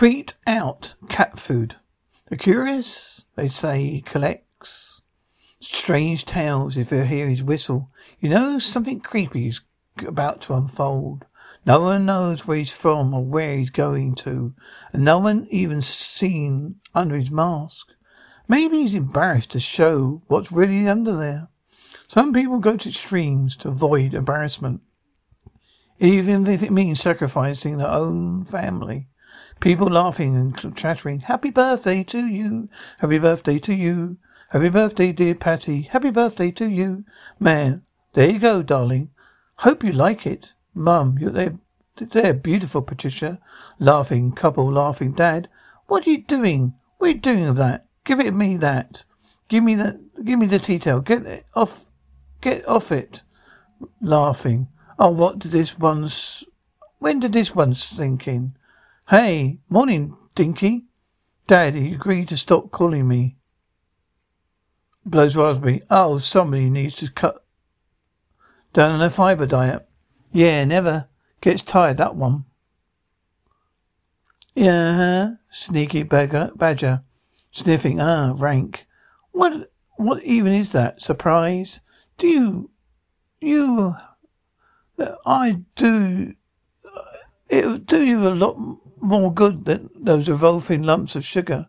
Creeped out cat food. The curious, they say, collects strange tales if you hear his whistle. You know something creepy is about to unfold. No one knows where he's from or where he's going to, and no one even seen under his mask. Maybe he's embarrassed to show what's really under there. Some people go to extremes to avoid embarrassment, even if it means sacrificing their own family. People laughing and chattering, Happy birthday to you! Happy birthday to you! Happy birthday, dear Patty! Happy birthday to you! Man, there you go, darling. Hope you like it. Mum, you're there. They're beautiful, Patricia. Laughing, couple laughing. Dad, what are you doing? What are you doing of that? Give it me that. Give me that. Give me the tea towel. Get off. Get off it. Laughing. Oh, what did this one's? When did this one sink in? Hey, morning, Dinky. Dad, he agreed to stop calling me. Blows raspberry. Oh, somebody needs to cut down on a fibre diet. Yeah, never. Gets tired, that one. Yeah, sneaky beggar, badger. Sniffing, ah, rank. What, what even is that? Surprise? Do you, you, I do, it do you a lot more good than those revolving lumps of sugar.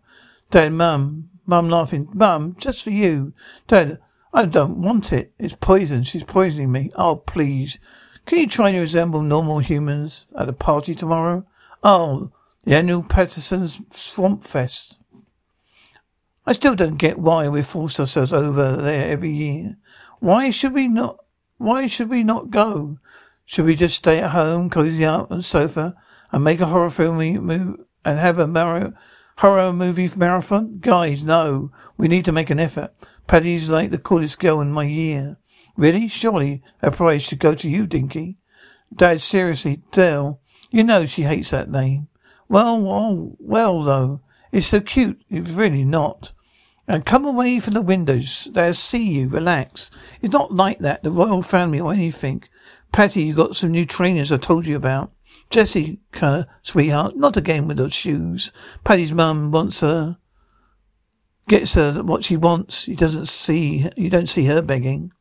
Dad, Mum, Mum laughing. Mum, just for you. Dad, I don't want it. It's poison. She's poisoning me. Oh, please. Can you try to resemble normal humans at a party tomorrow? Oh, the annual Patterson's Swamp Fest. I still don't get why we force ourselves over there every year. Why should we not? Why should we not go? Should we just stay at home, cozy up on the sofa, and make a horror film and have a mar- horror movie marathon? Guys, no. We need to make an effort. Patty's like the coolest girl in my year. Really? Surely that prize should go to you, Dinky. Dad, seriously, Dell, you know she hates that name. Well, well, well, though. It's so cute. It's really not. And come away from the windows. They'll see you. Relax. It's not like that, the royal family or anything. Patty, you got some new trainers I told you about. Jessica, sweetheart, not again with those shoes. Patty's mum wants her, gets her what she wants. You doesn't see, you don't see her begging.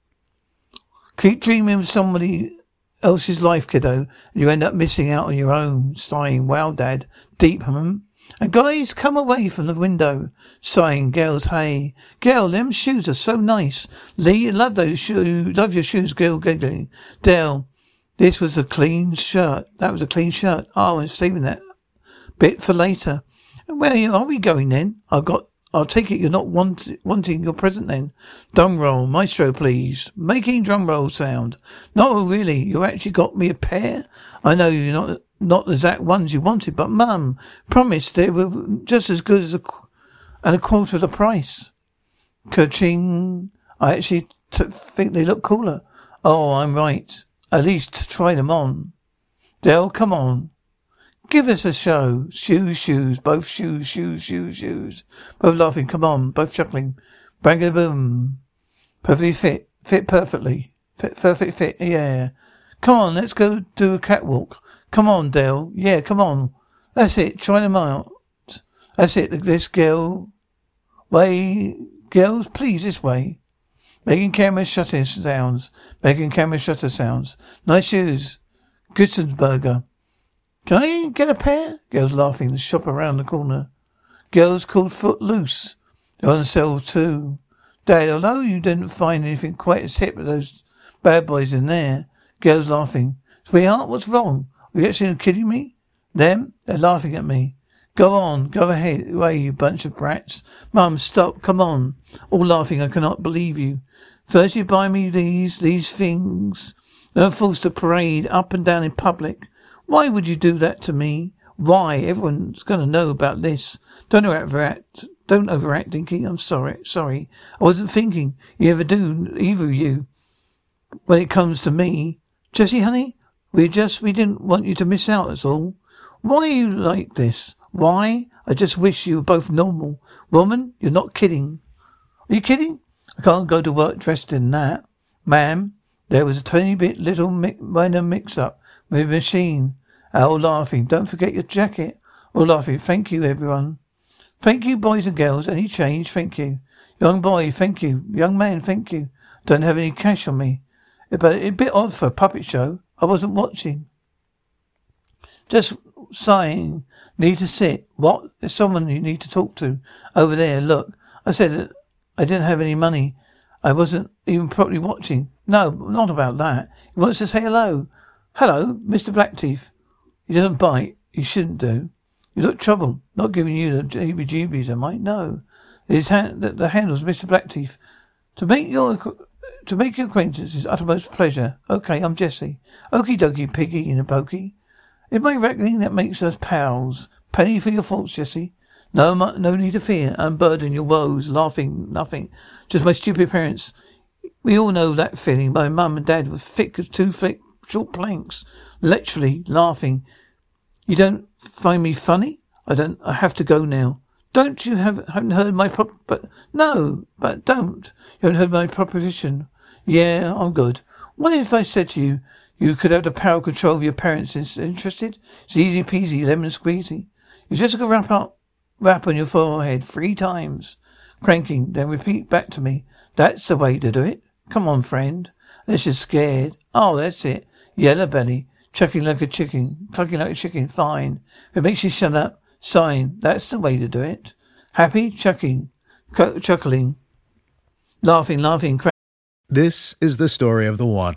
Keep dreaming of somebody else's life, kiddo, and you end up missing out on your own. Sighing, wow, dad. Deep, hmm? And guys, come away from the window. Sighing, girls, hey. Girl, them shoes are so nice. Lee, love those shoes. Love your shoes, girl, giggling. Dell, this was a clean shirt. That was a clean shirt. Oh, I'm saving that bit for later. Where are we going then? I've got I'll take it you're not want, wanting your present then. Drum roll, maestro, please. Making drum roll sound. No, really, you actually got me a pair? I know you're not not the exact ones you wanted, but Mum promised they were just as good as a and a quarter of the price. Kerching. I actually t- think they look cooler. Oh, I'm right. At least try them on. Dell, come on. Give us a show. Shoes, shoes, both shoes, shoes, shoes, shoes. Both laughing. Come on. Both chuckling. Bang a boom. Perfectly fit. Fit perfectly. Fit, perfect fit. Yeah. Come on, let's go do a catwalk. Come on, Dale. Yeah, come on. That's it. Try them out. That's it. This girl. Way. Girls, please, this way. Making camera shutter sounds. Making camera shutter sounds. Nice shoes. Grisensburger. Can I get a pair? Girls laughing. The shop around the corner. Girls called Footloose. They're on sale too. Dad, although you didn't find anything quite as hip as those bad boys in there. Girls laughing. Sweetheart, what's wrong? Are you actually kidding me? Them? They're laughing at me. Go on, go ahead, away, you bunch of brats. Mum, stop, come on. All laughing, I cannot believe you. First you buy me these, these things. Then I'm forced to parade up and down in public. Why would you do that to me? Why? Everyone's to know about this. Don't overact. Don't overact, Dinky. I'm sorry. Sorry. I wasn't thinking. You ever do, either of you. When it comes to me. Jessie, honey, we just, we didn't want you to miss out, that's all. Why are you like this? Why? I just wish you were both normal. Woman, you're not kidding. Are you kidding? I can't go to work dressed in that. Ma'am, there was a tiny bit little mi- minor mix up with the machine. All laughing. Don't forget your jacket. All laughing. Thank you, everyone. Thank you, boys and girls. Any change? Thank you. Young boy, thank you. Young man, thank you. Don't have any cash on me. But a bit odd for a puppet show. I wasn't watching. Just sighing. Need to sit. What? There's someone you need to talk to. Over there, look. I said uh, I didn't have any money. I wasn't even properly watching. No, not about that. He wants to say hello. Hello, Mr. Blackteeth. He doesn't bite. He shouldn't do. You look troubled. Not giving you the heebie-jeebies, am I? No. His hand, the, the handles, Mr. Blackteeth. To make your to make your acquaintance is uttermost pleasure. Okay, I'm Jesse. Okie dokie, piggy in a pokey. In my reckoning, that makes us pals. Penny for your faults, Jessie. No, no need to fear. Unburden your woes. Laughing, nothing. Just my stupid parents. We all know that feeling. My mum and dad were thick as two thick short planks. Literally laughing. You don't find me funny? I don't. I have to go now. Don't you have haven't heard my prop? But no, but don't. You haven't heard my proposition. Yeah, I'm good. What if I said to you, you could have the power control of your parents. Interested? It's easy peasy, lemon squeezy. You just go wrap up, wrap on your forehead three times, cranking, then repeat back to me. That's the way to do it. Come on, friend. This is scared. Oh, that's it. Yellow belly, chucking like a chicken, clucking like a chicken. Fine. If it makes you shut up, sign. That's the way to do it. Happy, chucking, chuckling, laughing, laughing. Cra- this is the story of the one.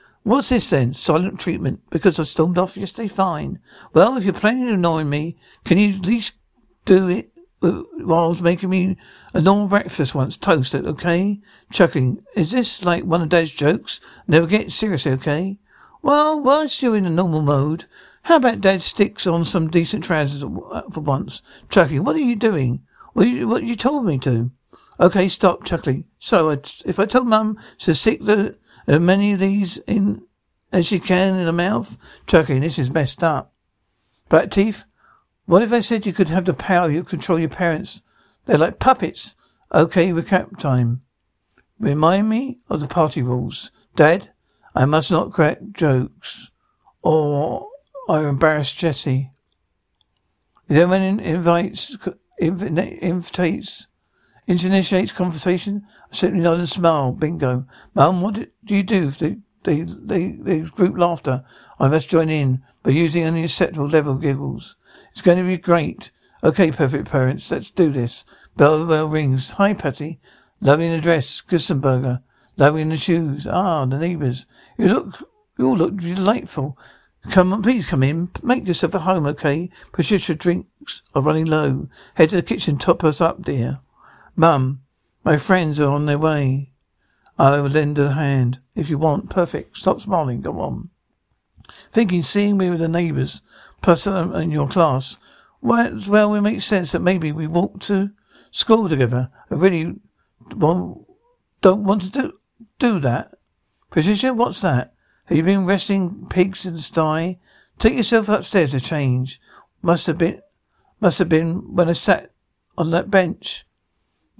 What's this then? Silent treatment because I stormed off yesterday? Fine. Well, if you're planning on annoying me, can you at least do it while I was making me a normal breakfast once? Toast it, okay? Chuckling. Is this like one of Dad's jokes? Never get serious, okay? Well, whilst you're in a normal mode, how about Dad sticks on some decent trousers uh, for once? Chuckling. What are you doing? What you, what you told me to. Okay, stop chuckling. So, I, if I told Mum to stick the as many of these in as she can in her mouth. Chucky, this is messed up. Black teeth. What if I said you could have the power you control your parents? They're like puppets. Okay, recap time. Remind me of the party rules. Dad, I must not crack jokes or I embarrass Jessie. If anyone invites, invites, initiates conversation, I Simply nod and smile. Bingo. Mum, what do you do if they, they, they, they group laughter? I must join in by using only acceptable level giggles. It's going to be great. Okay, perfect parents, let's do this. Bell bell rings. Hi, Patty. Loving the dress. Grissenberger. Loving the shoes. Ah, the neighbours. You look, you all look delightful. Come on, please come in. Make yourself at home, okay? Patricia drinks are running low. Head to the kitchen, top us up, dear. Mum, my friends are on their way. I will lend a hand if you want. Perfect. Stop smiling. Go on. Thinking, seeing me with the neighbours, plus um, in your class. Well, well, it makes sense that maybe we walk to school together. I really don't want to do, do that. Patricia, what's that? Have you been resting pigs in the sty? Take yourself upstairs to change. Must have been, must have been when I sat on that bench.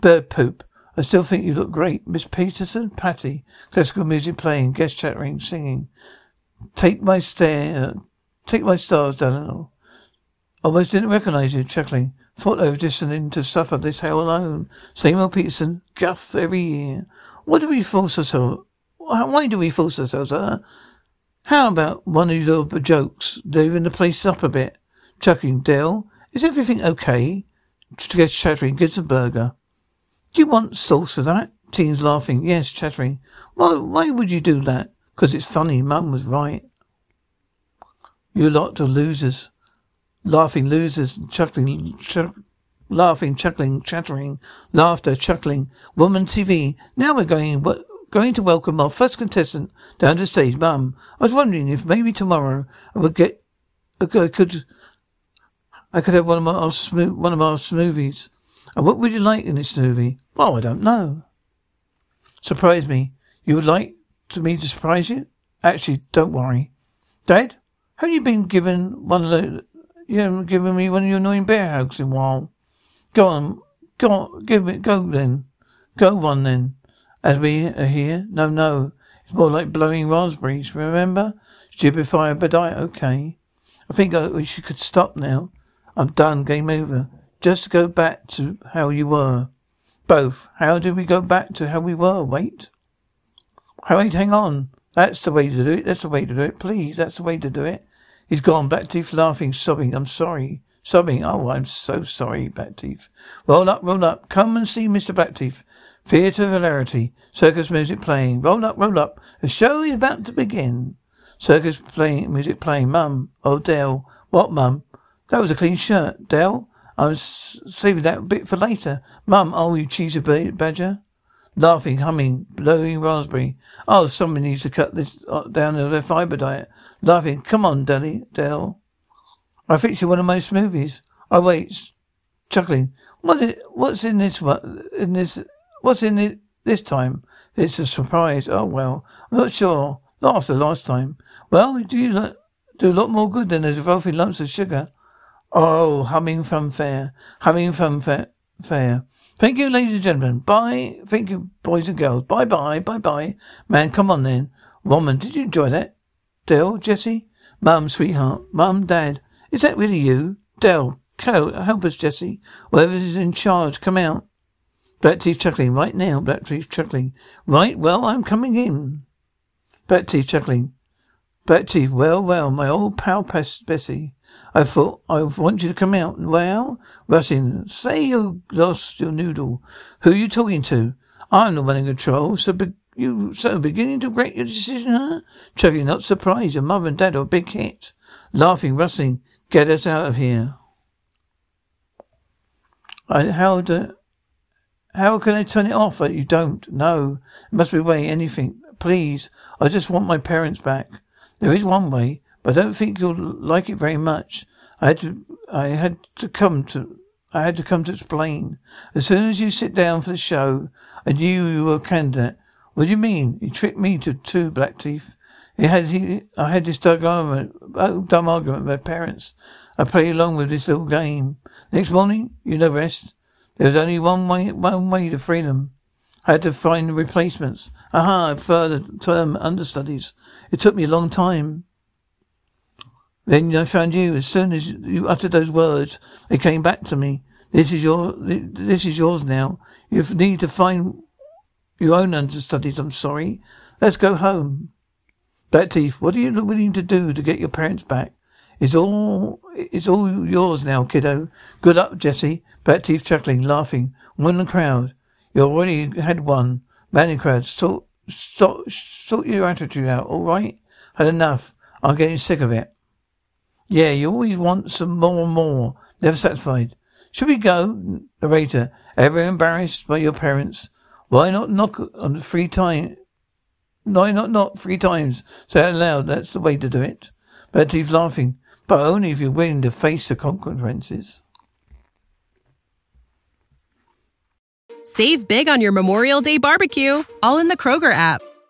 Bird poop. I still think you look great. Miss Peterson, Patty. Classical music playing, guest chattering, singing. Take my stare, take my stars, Daniel. Almost didn't recognize you, chuckling. Thought I was listening to suffer this hell alone. Same old Peterson, guff every year. What do we force ourselves? Why do we force ourselves, huh? How about one of your jokes, leaving the place up a bit? Chuckling, Dale, is everything okay? Gets chattering, burger. Do you want sauce for that? Teens laughing, yes, chattering. Why, why would you do that? Because it's funny, Mum was right. You lot of losers. Laughing losers, and chuckling, chuck, laughing, chuckling, chattering, laughter, chuckling. Woman TV. Now we're going, going to welcome our first contestant down to stage. Mum, I was wondering if maybe tomorrow I would get, I could, I could have one of our, one of our smoothies. And what would you like in this movie? Well, I don't know. Surprise me. You would like to me to surprise you? Actually, don't worry. Dad, have you been given one of the, you haven't given me one of your annoying bear hugs in a while? Go on, go on, give it, go then. Go one then. As we are here? No, no. It's more like blowing raspberries, remember? Stupid fire, but I, okay. I think I wish you could stop now. I'm done, game over. Just to go back to how you were. Both. How did we go back to how we were? Wait. Wait, hang on. That's the way to do it. That's the way to do it. Please, that's the way to do it. He's gone. Blackteeth laughing, sobbing. I'm sorry. Sobbing. Oh, I'm so sorry, Blackteeth. Roll up, roll up. Come and see Mr. Blackteeth. Theatre of hilarity. Circus music playing. Roll up, roll up. The show is about to begin. Circus playing, music playing. Mum. Oh, Dale. What, Mum? That was a clean shirt. Dale? I was saving that bit for later. Mum. Oh, you cheesy badger. Laughing, humming, blowing raspberry. Oh, someone needs to cut this uh, down to their fibre diet. Laughing. Come on, Daddy. Dale. I fix you one of my smoothies. I wait. Chuckling. What is, what's in this one? In this What's in it this time? It's a surprise. Oh, well, I'm not sure. Not after last time. Well, do you lo- do a lot more good than those wealthy lumps of sugar? Oh, humming funfair. Humming funfair. Fair. Thank you, ladies and gentlemen. Bye. Thank you, boys and girls. Bye bye. Bye bye. Man, come on then. Woman, did you enjoy that? Dell, Jessie? Mum, sweetheart. Mum, Dad. Is that really you? Dell, help us, Jessie. Whoever's in charge, come out. Blackteeth chuckling. Right now, Blackteeth chuckling. Right, well, I'm coming in. Blackteeth chuckling. Blackteeth, well, well, my old pal Bessie. I thought I want you to come out. Well, Russin, say you lost your noodle. Who are you talking to? I'm the one in control, so be- you so beginning to regret your decision, huh? Chuckling, not surprised. Your mother and dad are big hit. Laughing, rustling, get us out of here. I held a, how can I turn it off? You don't. know. It must be way. Anything. Please. I just want my parents back. There is one way, but I don't think you'll like it very much. I had to, I had to come to, I had to come to explain. As soon as you sit down for the show, I knew you were a candidate. What do you mean? You tricked me to two Blackteeth. He had, he, I had this dumb argument, oh, dumb argument with my parents. I played along with this little game. Next morning, you know rest. There was only one way, one way to free them. I had to find replacements. Aha, further term understudies. It took me a long time. Then I found you. As soon as you uttered those words, they came back to me. This is your, this is yours now. You need to find your own understudies. I'm sorry. Let's go home. Blackteeth, what are you willing to do to get your parents back? It's all, it's all yours now, kiddo. Good up, Jesse. Blackteeth chuckling, laughing. In the crowd. You already had one. Man crowd. Sort, sort, sort your attitude out, all right? Had enough. I'm getting sick of it. Yeah, you always want some more and more. Never satisfied. Should we go? Narrator. Ever embarrassed by your parents? Why not knock on three time? Why not knock three times? Say it aloud. That's the way to do it. Blackteeth laughing but only if you're willing to face the consequences. Save big on your Memorial Day barbecue, all in the Kroger app.